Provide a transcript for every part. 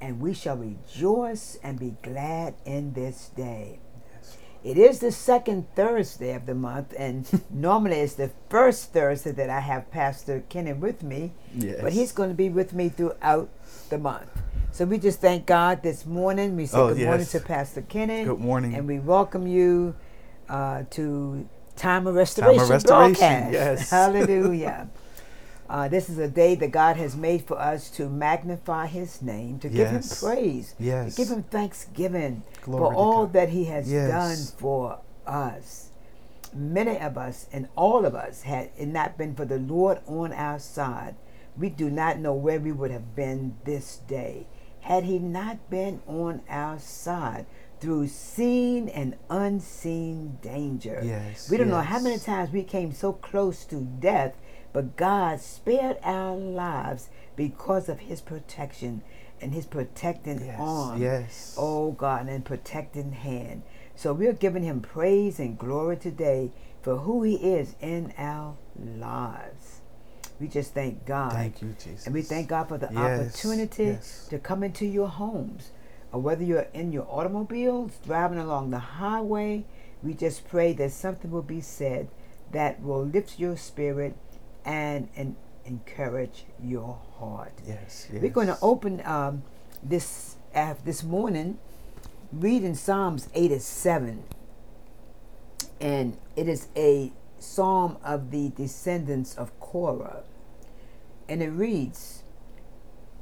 and we shall rejoice and be glad in this day. It is the second Thursday of the month, and normally it's the first Thursday that I have Pastor Kenny with me. Yes. But he's going to be with me throughout the month. So we just thank God this morning. We say Oh, good morning to Pastor Kenny. Good morning. And we welcome you uh, to Time of Restoration, Restoration, broadcast. yes. Hallelujah. Uh, this is a day that God has made for us to magnify His name, to give Him praise, Yes. to give Him thanksgiving Glory for all God. that He has Yes. done for us. Many of us and all of us, had it not been for the Lord on our side, we do not know where we would have been this day. Had He not been on our side through seen and unseen danger. Yes, We don't know how many times we came so close to death, but God spared our lives because of His protection and His protecting Yes, arm. yes. Oh God, and protecting hand. So we're giving Him praise and glory today for who He is in our lives. We just thank God. Thank you, Jesus. And we thank God for the Yes, opportunity yes. to come into your homes. Or whether you're in your automobiles, driving along the highway, we just pray that something will be said that will lift your spirit and, and encourage your heart. Yes, yes. We're going to open um, this uh, this morning reading Psalms 8 and 7. And it is a psalm of the descendants of Korah. And it reads,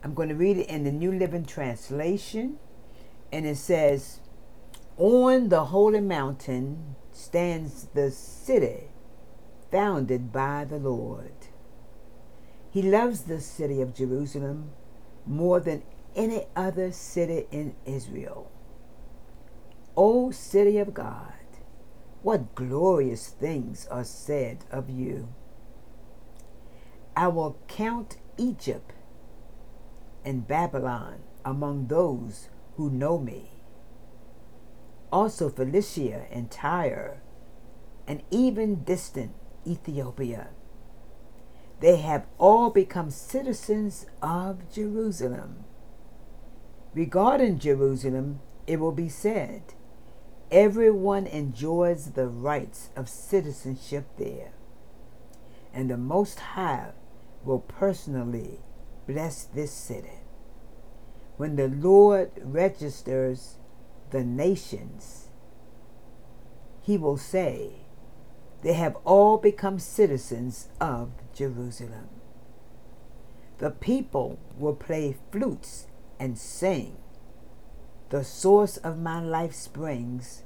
I'm going to read it in the New Living Translation. And it says, On the holy mountain stands the city founded by the Lord. He loves the city of Jerusalem more than any other city in Israel. O city of God, what glorious things are said of you. I will count Egypt and Babylon among those who know me. Also Philistia and Tyre, and even distant Ethiopia. They have all become citizens of Jerusalem. Regarding Jerusalem, it will be said, everyone enjoys the rights of citizenship there, and the Most High will personally bless this city. When the Lord registers the nations, he will say, They have all become citizens of Jerusalem. The people will play flutes and sing. The source of my life springs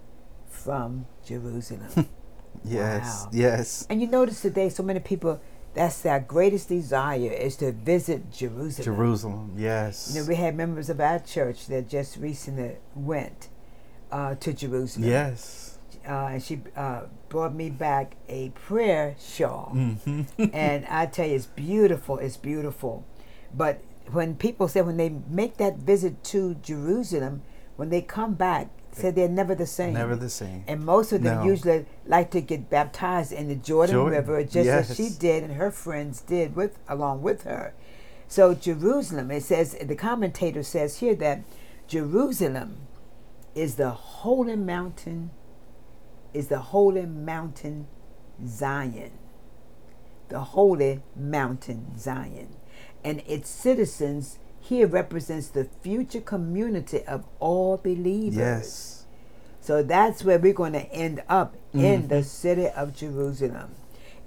from Jerusalem. Yes, Wow. yes. and you notice today, so many people, that's their greatest desire is to visit Jerusalem. Jerusalem, yes. You know, we had members of our church that just recently went uh, to Jerusalem. yes. Uh, and she uh, brought me back a prayer shawl. hmm and I tell you, it's beautiful. It's beautiful. But when people say when they make that visit to Jerusalem, when they come back, say they're never the same. Never the same. And most of them No. usually like to get baptized in the Jordan, Jordan, River, just as she did and her friends did with along with her. So Jerusalem, it says the commentator says here that Jerusalem is the holy mountain, is the holy mountain Zion. The holy mountain Zion. And its citizens here represents the future community of all believers. Yes. So that's where we're going to end up in Mhm. the city of Jerusalem.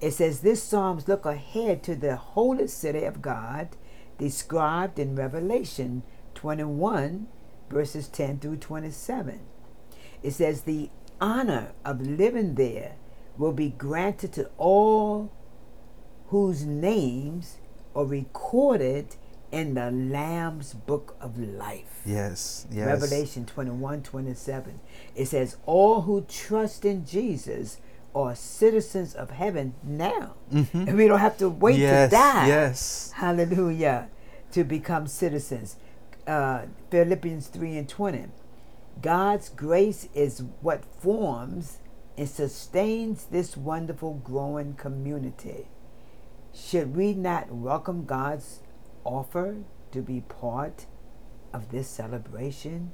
It says this Psalms look ahead to the holy city of God described in Revelation 21, verses 10 through 27. It says the honor of living there will be granted to all whose names are recorded in the Lamb's book of life. Yes. Yes. Revelation 21 27. It says, All who trust in Jesus are citizens of heaven now. Mhm. And we don't have to wait yes. to die. Yes. Hallelujah. To become citizens. Uh, Philippians 3 and 20. God's grace is what forms and sustains this wonderful growing community. Should we not welcome God's offer to be part of this celebration?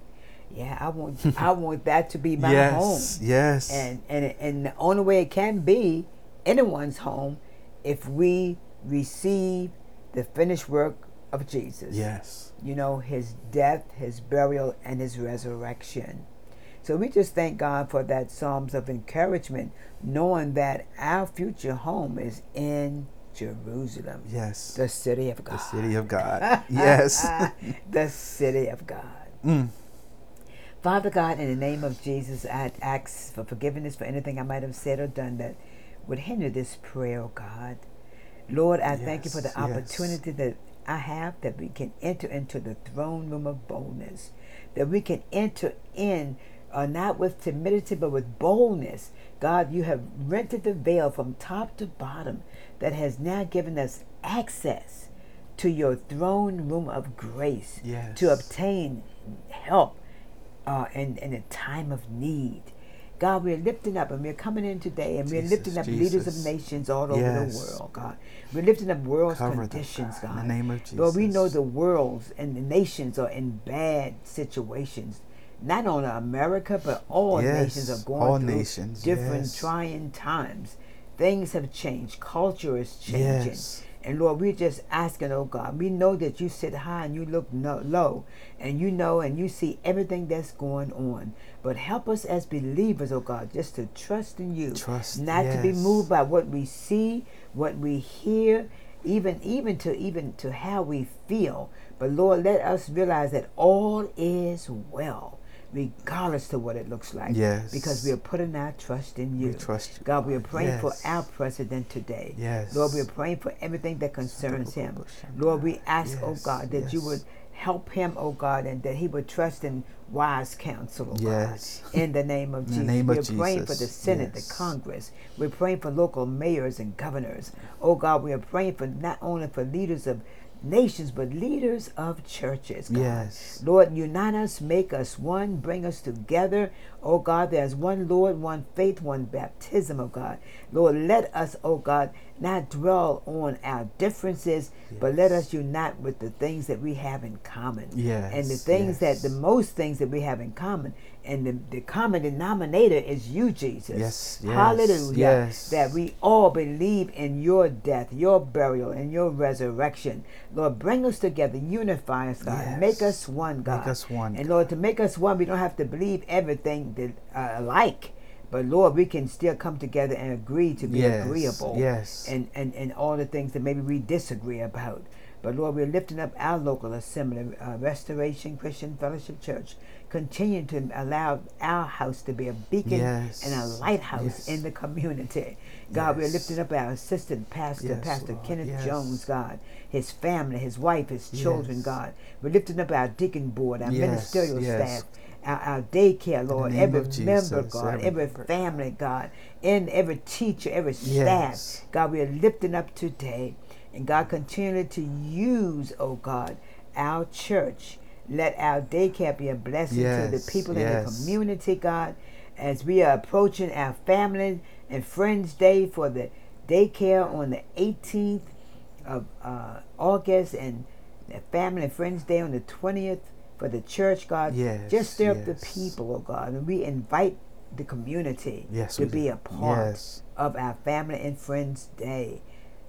Yeah, I want I want that to be my yes. home. Yes. And and and the only way it can be anyone's home if we receive the finished work of Jesus. yes. You know, his death, his burial, and his resurrection. So we just thank God for that Psalms of encouragement, knowing that our future home is in Jerusalem, Yes. the city of God. The city of God. yes. the city of God. Mm. Father God, in the name of Jesus, I ask for forgiveness for anything I might have said or done that would hinder this prayer, oh God. Lord, I thank you for the Yes, yes. opportunity that I have that we can enter into the throne room of boldness, that we can enter in uh, not with timidity but with boldness. God, you have rented the veil from top to bottom that has now given us access to your throne room of grace Yes. to obtain help uh, in, in a time of need. God, we're lifting up and we're coming in today and we're Jesus, lifting up leaders of nations all over the world, God. We're lifting up them, conditions, God, God. in the name of Jesus. Lord, we know the worlds and the nations are in bad situations. Not only America, but all Yes, nations are going all through nations, different yes. trying times. Things have changed. Culture is changing. Yes. And Lord, we're just asking, oh God, we know that you sit high and you look no, low, and you know and you see everything that's going on. But help us as believers, oh God, just to trust in you, Trust, not to be moved by what we see, what we hear, even even to even to how we feel. But Lord, let us realize that all is well, regardless to what it looks like. Yes. Because we are putting our trust in you. We trust you, God, we are praying for our president today. Yes. Lord, we are praying for everything that concerns him. Lord, we ask, oh God, that you would help him, oh God, and that he would trust in wise counsel, oh Yes. God. In the name of In Jesus. name we of praying for the Senate, yes. the Congress. We're praying for local mayors and governors. Oh God, we are praying for not only for leaders of nations, but leaders of churches, God. Yes. Lord, unite us, make us one, bring us together. Oh God, there's one Lord, one faith, one baptism, oh God. Lord, let us, oh God, not dwell on our differences, but let us unite with the things that we have in common. Yes, And the things yes. that, the most things that we have in common. And the, the common denominator is you, Jesus. Yes, yes, Hallelujah. yes. That we all believe in your death, your burial, and your resurrection. Lord, bring us together, unify us, God. Yes. Make us one, God. Make us one, And. Lord, to make us one, we don't have to believe everything that, uh, alike. But Lord, we can still come together and agree to be Yes, agreeable. yes. And, and, and all the things that maybe we disagree about. But Lord, we're lifting up our local assembly, uh, Restoration Christian Fellowship Church. Continue to allow our house to be a beacon Yes. and a lighthouse Yes. in the community. God, we're lifting up our assistant pastor, Yes, Pastor Lord. Kenneth Yes. Jones, God, his family, his wife, his children, Yes. God. We're lifting up our deacon board, our Yes, ministerial yes. staff, our, our daycare, Lord, every member, God, every every family, God, and every teacher, every staff. Yes. God, we are lifting up today. And God, continue to use, oh God, our church. Let our daycare be a blessing to the people in the community, God, as we are approaching our family and friends day for the daycare on the 18th of uh, August and the family and friends day on the 20th for the church, God. Yes, Just stir up the people, oh God, and we invite the community Yes, to be do. a part Yes. of our family and friends day.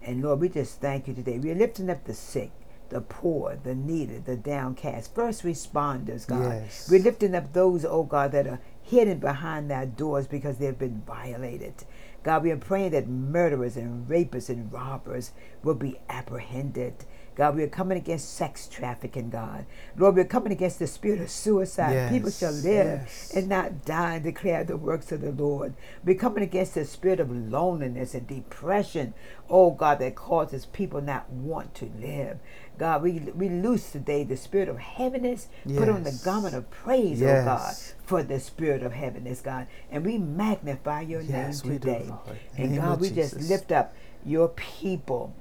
And Lord, we just thank you today. We're lifting up the sick, the poor, the needed, the downcast, first responders, God. Yes. We're lifting up those, oh God, that are hidden behind their doors because they've been violated. God, we are praying that murderers and rapists and robbers will be apprehended. God, we are coming against sex trafficking, God. Lord, we're coming against the spirit of suicide. Yes, People shall live yes. and not die and declare the works of the Lord. We're coming against the spirit of loneliness and depression, oh God, that causes people not want to live. God, we, we loose today the spirit of heaviness, put on the garment of praise, Yes. oh God, for the spirit of heaviness, God. And we magnify your Yes, name we do, today. Lord. And name God, we just lift up your people.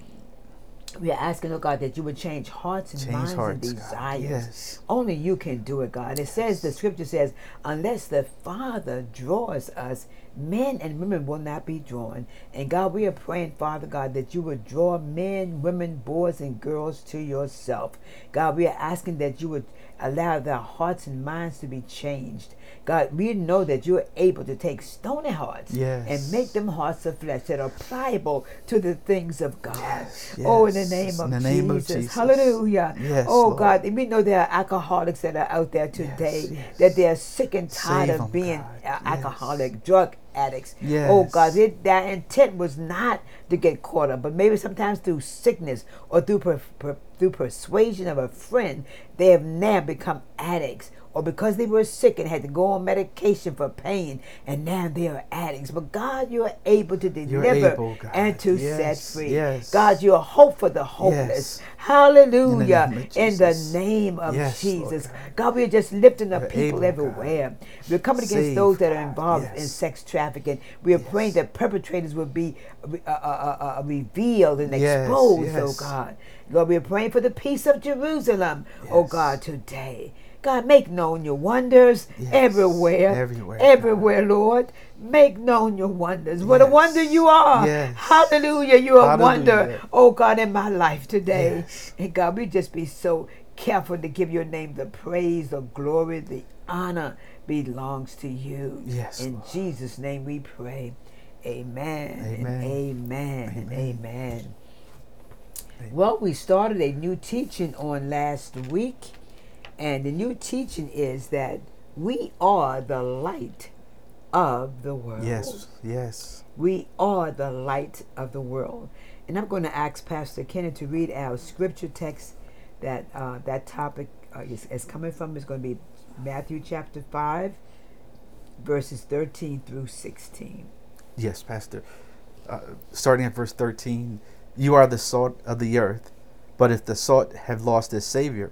We are asking, oh God, that you would change hearts and Change minds hearts, and desires. Yes. Only you can do it, God. It says, the scripture says, unless the Father draws us, men and women will not be drawn. And God, we are praying, Father God, that you would draw men, women, boys, and girls to yourself. God, we are asking that you would allow their hearts and minds to be changed. God, we know that you're able to take stony hearts Yes. and make them hearts of flesh that are pliable to the things of God. Yes, Oh, in the yes. name of In the name of Jesus. Jesus. Hallelujah. Yes, oh, Lord. God. And we know there are alcoholics that are out there today Yes, yes. that they're sick and tired Save of 'em, being God. Yes. alcoholic, drug addicts. Oh, yes. Oh, God. It, their intent was not to get caught up, but maybe sometimes through sickness or through, per, per, through persuasion of a friend, they have now become addicts. Or because they were sick and had to go on medication for pain, and now they are addicts. But God, you are able to deliver able, and to Yes, set free. yes. God, you're hope for the hopeless. Yes. Hallelujah. In the name of Jesus. name of Jesus. God. God, we're just lifting up You're people able, God. everywhere. We're coming against Save, those that are God. involved in sex trafficking. We are praying that perpetrators will be uh, uh, uh, uh, revealed and exposed, oh. God. Lord, we're praying for the peace of Jerusalem, oh God, today. God, make known your wonders Yes. everywhere. Everywhere, God. Lord. Make known your wonders. What a wonder you are. Yes. Hallelujah. You're a wonder, oh God, in my life today. Yes. And God, we just be so careful to give your name the praise, the glory, the honor belongs to you. Yes, In Lord. Jesus' name we pray. Amen. Amen. Amen. amen. Amen. Well, we started a new teaching on last week, and the new teaching is that we are the light of the world. Yes, yes. We are the light of the world. And I'm going to ask Pastor Kenneth to read our scripture text that uh, that topic uh, is, is coming from. is going to be Matthew chapter 5, verses 13 through 16. Yes, Pastor. Uh, starting at verse 13, you are the salt of the earth, but if the salt have lost its savor,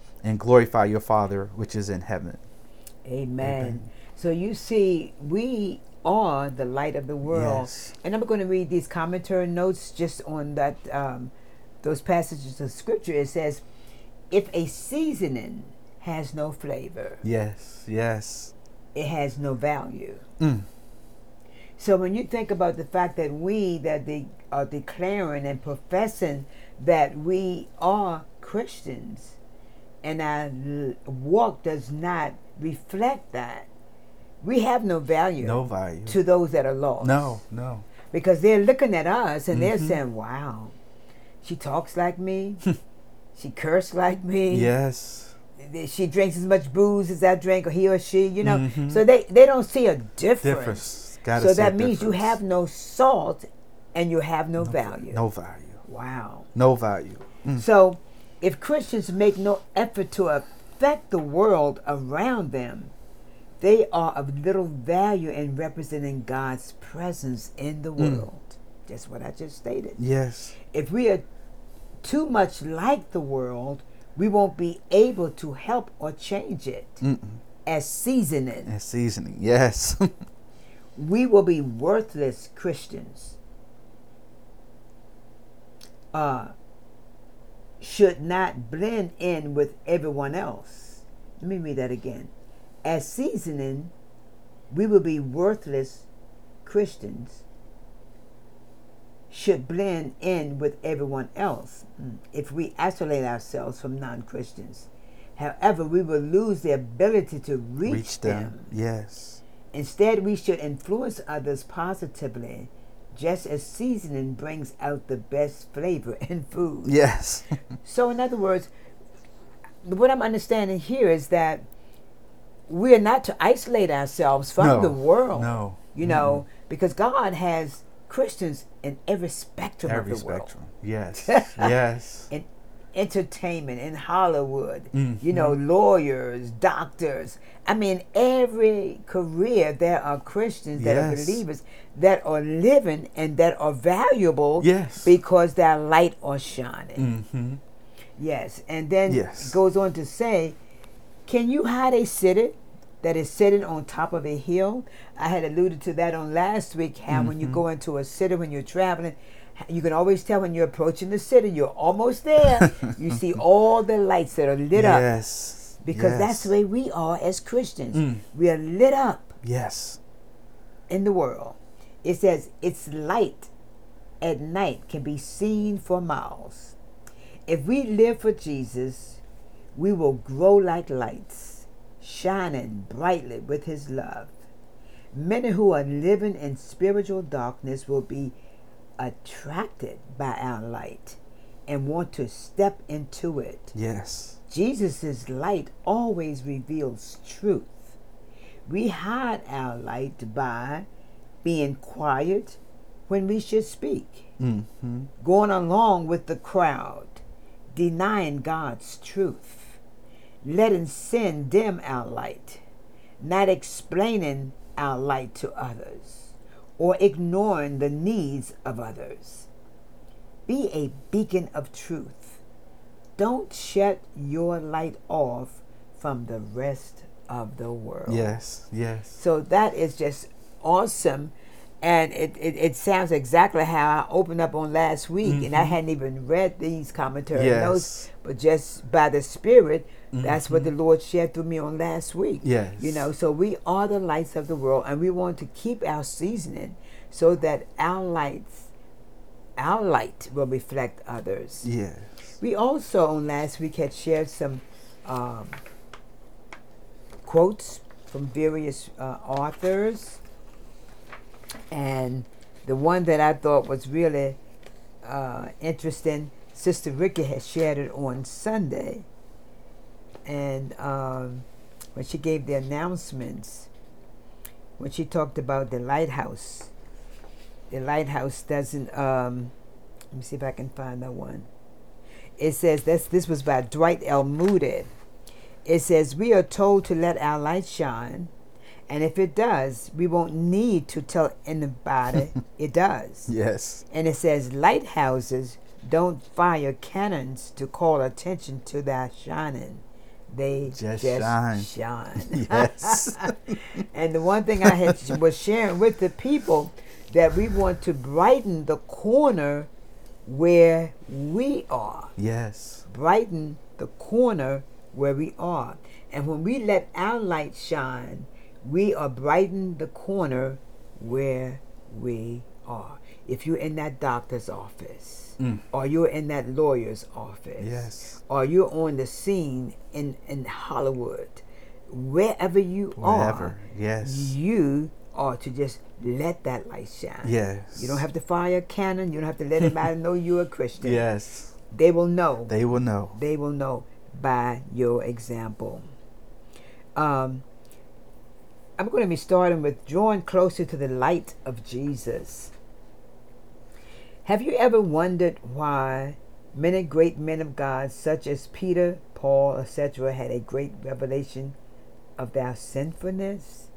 and glorify your Father which is in heaven. Amen. Amen. So you see, we are the light of the world. Yes. And I'm going to read these commentary notes just on that um, those passages of scripture. It says, "If a seasoning has no flavor, Yes, yes. it has no value." Mm. So when you think about the fact that we that they are declaring and professing that we are Christians, and our walk does not reflect that, we have no value No value. to those that are lost. No, no. because they're looking at us and they're Mhm. saying, "Wow, she talks like me, she cursed like me, Yes. she drinks as much booze as I drink, or he or she, you know." Mhm. So they they don't see a difference. Difference. Gotta So that means you have no salt and you have no, no value. No value. Wow. No value. Mm. So if Christians make no effort to affect the world around them, they are of little value in representing God's presence in the Mm. world. Just what I just stated. Yes. If we are too much like the world, we won't be able to help or change it Mm-mm. as seasoning. And seasoning. Yes. we will be worthless Christians. Uh, should not blend in with everyone else. Let me read that again. As seasoning, we will be worthless Christians. should blend in with everyone else mm, if we isolate ourselves from non Christians. However, we will lose the ability to reach, Reach them. them. Yes. Instead, we should influence others positively, just as seasoning brings out the best flavor in food. Yes. So, in other words, what I'm understanding here is that we are not to isolate ourselves from No, the world. no. You know, because God has Christians in every spectrum Every of the world. spectrum. Yes. yes. In entertainment, in Hollywood, Mm, you know, lawyers, doctors. I mean, every career there are Christians that are believers that are living and that are valuable Yes. because their light are shining. Mm-hmm. Yes, and then Yes. goes on to say, can you hide a city that is sitting on top of a hill? I had alluded to that on last week. How when you Mm-hmm. go into a city when you're traveling, you can always tell when you're approaching the city. You're almost there. you see all the lights that are lit up Yes. because yes. that's the way we are as Christians. Mm. We are lit up Yes. in the world. It says its light at night can be seen for miles. If we live for Jesus, we will grow like lights, shining brightly with his love. Many who are living in spiritual darkness will be attracted by our light and want to step into it. Yes. Jesus' light always reveals truth. We hide our light by being quiet when we should speak, Mm-hmm. going along with the crowd, denying God's truth, letting sin dim our light, not explaining our light to others, or ignoring the needs of others. Be a beacon of truth. Don't shut your light off from the rest of the world. Yes. Yes. So that is just awesome. And it, it, it sounds exactly how I opened up on last week. And I hadn't even read these commentary Yes. notes, but just by the Spirit, that's what the Lord shared through me on last week. Yes. You know, so we are the lights of the world, and we want to keep our seasoning so that our lights, our light will reflect others. Yes. We also on last week had shared some um, quotes from various uh, authors, and the one that I thought was really uh, interesting, Sister Ricky had shared it on Sunday, and um, when she gave the announcements, when she talked about the lighthouse, the lighthouse doesn't. Um, let me see if I can find that one it says this this was by Dwight L. Moody. It says we are told to let our light shine, and if it does, we won't need to tell anybody it does. Yes. And it says lighthouses don't fire cannons to call attention to their shining. They Just just, shine. shine. Yes. and the one thing I had was sharing with the people that we want to brighten the corner where we are yes. brighten the corner where we are. And when we let our light shine, we are brighten the corner where we are. If you're in that doctor's office, Mm. or you're in that lawyer's office, Yes. or you're on the scene in, in Hollywood, wherever you Wherever. are, Yes. you are to just let that light shine. Yes. You don't have to fire a cannon. You don't have to let anybody know you're a Christian. Yes. They will know They will know. they will know by your example. Um, I'm going to be starting with drawing closer to the light of Jesus. Have you ever wondered why many great men of God, such as Peter, Paul, etc., had a great revelation of their sinfulness?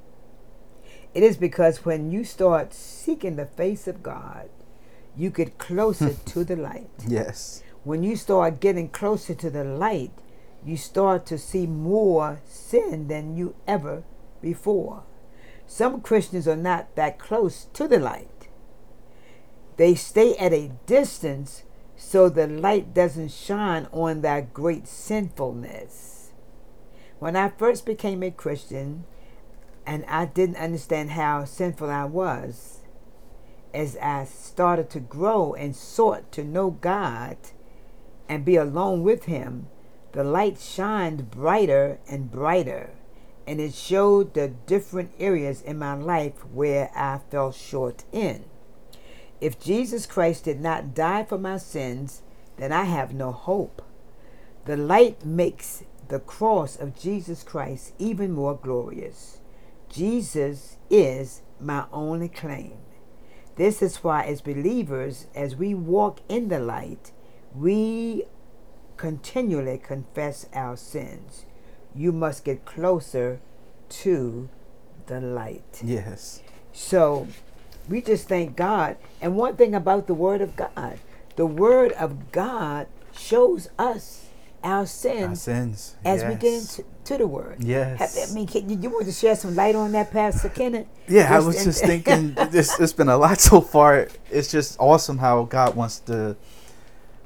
It is because when you start seeking the face of God, you get closer to the light Yes. when you start getting closer to the light, you start to see more sin than you ever before. Some Christians are not that close to the light. They stay at a distance so the light doesn't shine on their great sinfulness. When I first became a Christian and I didn't understand how sinful I was, as I started to grow and sought to know God and be alone with Him, the light shined brighter and brighter, and it showed the different areas in my life where I fell short in. If Jesus Christ did not die for my sins, then I have no hope. The light makes the cross of Jesus Christ even more glorious. Jesus is my only claim. This is why, as believers, as we walk in the light, we continually confess our sins. You must get closer to the light. Yes. So we just thank God. And one thing about the Word of God, the Word of God shows us our sins, Our sins. as we get into to the Word. Yes. I mean, can you, you want to share some light on that, Pastor Kenneth? Yeah, I was just thinking this it's been a lot so far. It's just awesome how God wants to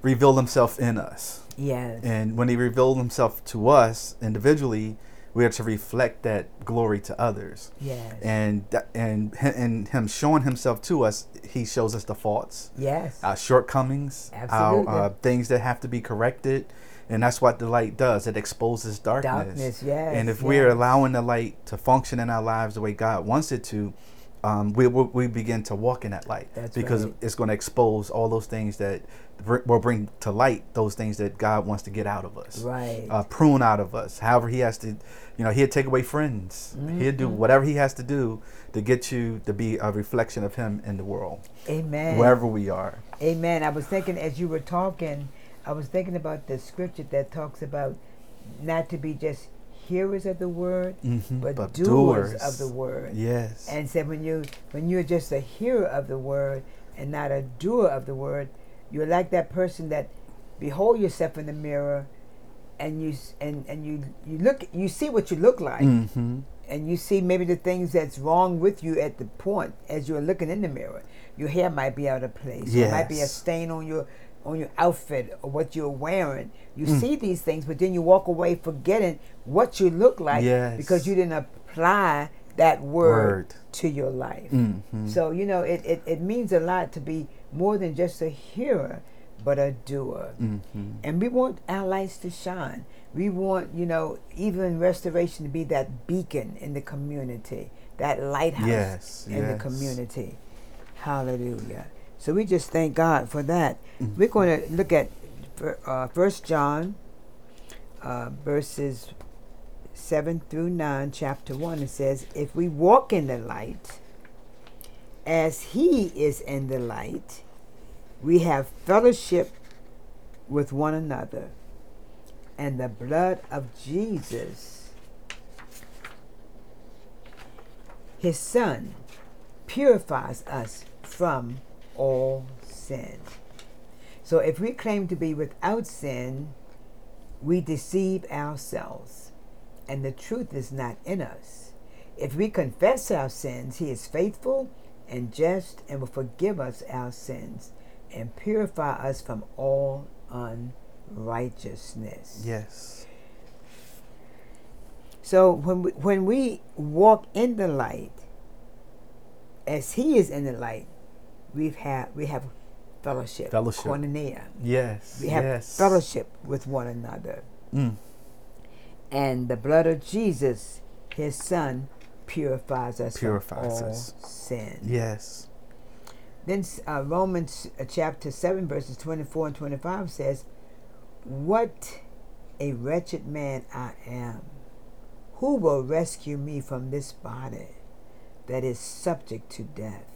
reveal himself in us. Yes. And when he revealed himself to us individually, we are to reflect that glory to others. yes. And and and him showing himself to us, he shows us the faults, yes. our shortcomings, Absolutely. our uh, things that have to be corrected. And that's what the light does. It exposes darkness. Darkness, yes, And if we're allowing the light to function in our lives the way God wants it to, um, we, we we begin to walk in that light That's because right. it's going to expose all those things that will bring to light those things that God wants to get out of us, Right. uh, prune out of us. However, He has to, you know, He'll take away friends. He'll do Mm-hmm. whatever He has to do to get you to be a reflection of Him in the world, Amen. wherever we are. Amen. I was thinking as you were talking, I was thinking about the scripture that talks about not to be just hearers of the word, Mhm, but, but doers, doers. of the word. Yes. And said when you when you're just a hearer of the word and not a doer of the word, you're like that person that behold yourself in the mirror and you and and you you look you see what you look like mm-hmm. and you see maybe the things that's wrong with you at the point as you're looking in the mirror. Your hair might be out of place. There might be a stain on your on your outfit or what you're wearing. You Mm. see these things, but then you walk away forgetting what you look like Yes. because you didn't apply that word, Word. to your life. Mhm. So, you know, it, it, it means a lot to be more than just a hearer, but a doer. Mm-hmm. And we want our lights to shine. We want, you know, even restoration to be that beacon in the community, that lighthouse Yes, in the community. Hallelujah. So we just thank God for that. Mm-hmm. We're going to look at uh, First John, uh, verses seven through nine, chapter one. It says, "If we walk in the light, as He is in the light, we have fellowship with one another, and the blood of Jesus, His Son, purifies us from all sin." So if we claim to be without sin, we deceive ourselves, and the truth is not in us. If we confess our sins, He is faithful and just and will forgive us our sins and purify us from all unrighteousness. Yes. So when we, when we walk in the light, as He is in the light, we've had we have fellowship, Fellowship. koinonia. Yes. We have yes. fellowship with one another. Mm. And the blood of Jesus, his son, purifies us Purifies from all us. sin. Yes. Then uh, Romans uh, chapter 7, verses 24 and 25 says, What a wretched man I am. Who will rescue me from this body that is subject to death?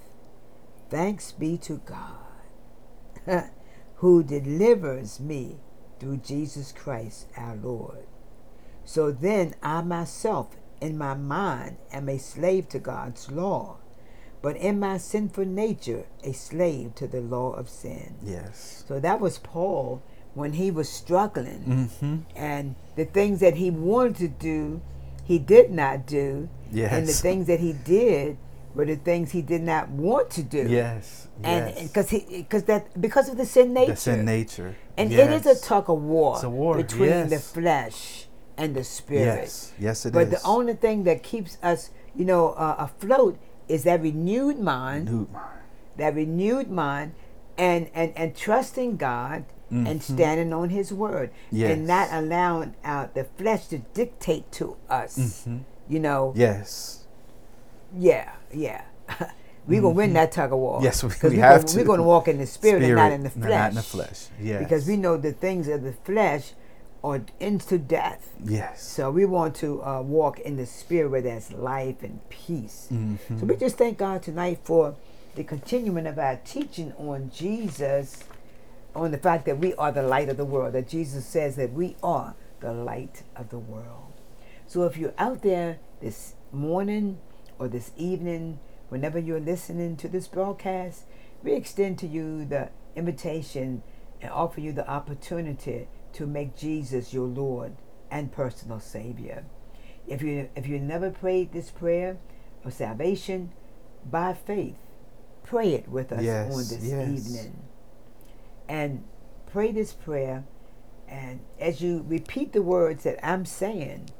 Thanks be to God who delivers me through Jesus Christ our Lord. So then I myself, in my mind, am a slave to God's law, but in my sinful nature, a slave to the law of sin. Yes. So that was Paul when he was struggling, Mm-hmm. and the things that he wanted to do, he did not do, Yes. and the things that he did were the things he did not want to do. Yes. And yes. because he, because that, because of the sin nature, the sin nature. and yes. it is a tug of war, It's a war, between the flesh and the spirit. Yes. Yes, it is. but the only thing that keeps us, you know, uh, afloat is that renewed mind Renewed mind. that renewed mind, and and and trusting God and Mhm. standing on His word, Yes. and not allowing out the flesh to dictate to us. Mhm. You know, Yes. yeah, yeah. we're gonna win that tug of war. Yes, we- we we're have gonna, to. We're gonna walk in the spirit, and not in the flesh. Not in the flesh. Yes. Because we know the things of the flesh are into death. Yes. So we want to uh, walk in the spirit where there's life and peace. Mhm. So we just thank God tonight for the continuing of our teaching on Jesus, on the fact that we are the light of the world, that Jesus says that we are the light of the world. So if you're out there this morning or this evening, whenever you're listening to this broadcast, we extend to you the invitation and offer you the opportunity to make Jesus your Lord and personal Savior. If you if you never prayed this prayer of salvation by faith, pray it with us Yes, on this yes. evening. And pray this prayer and as you repeat the words that I'm saying,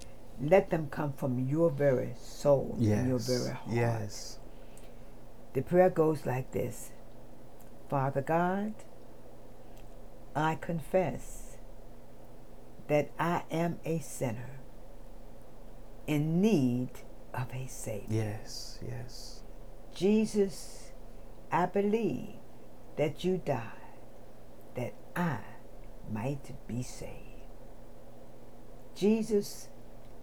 let them come from your very soul and your very heart. Yes. The prayer goes like this Father God, I confess that I am a sinner in need of a Savior. Yes. Yes. Jesus, I believe that you died that I might be saved. Jesus,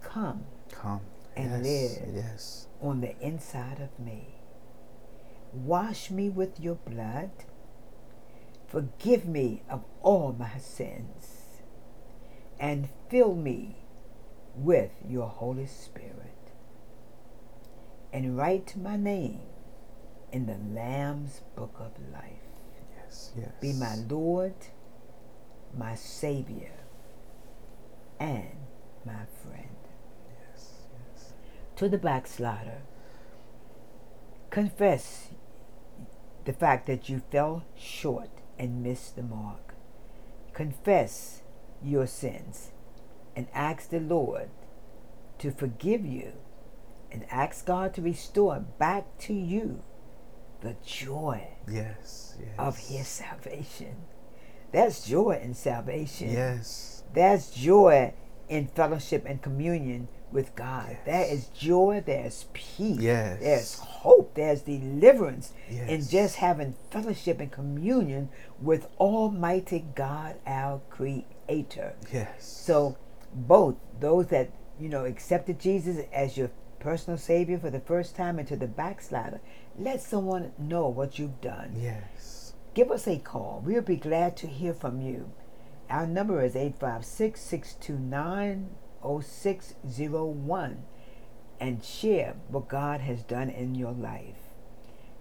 come Come. And yes. live. Yes. on the inside of me. Wash me with your blood. Forgive me of all my sins. And fill me with your Holy Spirit. And write my name in the Lamb's Book of Life. Yes. Yes. Be my Lord, my Savior, and my friend. Yes. Yes. to the backslider. Confess the fact that you fell short and missed the mark. Confess your sins and ask the Lord to forgive you and ask God to restore back to you the joy Yes. Yes. of His salvation. That's joy in salvation. Yes. That's joy in fellowship and communion with God. Yes. There is joy, there's peace, Yes. there's hope, there's deliverance in just having fellowship and communion with Almighty God, our Creator. Yes. So, both those that you know accepted Jesus as your personal Savior for the first time and to the backslider, let someone know what you've done Yes. give us a call. We'll be glad to hear from you. Our number is 856 629 0601 and share what God has done in your life.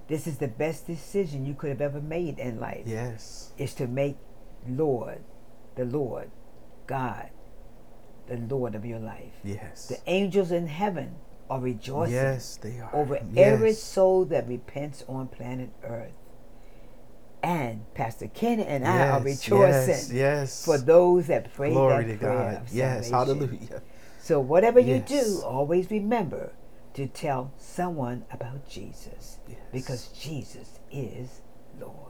This is the best decision you could have ever made in life. Yes. Is to make Lord, the Lord, God, the Lord of your life. Yes. The angels in heaven are rejoicing Yes, they are. over yes. every soul that repents on planet Earth. And Pastor Kenny and I are rejoicing Yes. yes. for those that pray Glory that to prayer God. Yes. Hallelujah. So whatever you do, always remember to tell someone about Jesus Yes. because Jesus is Lord.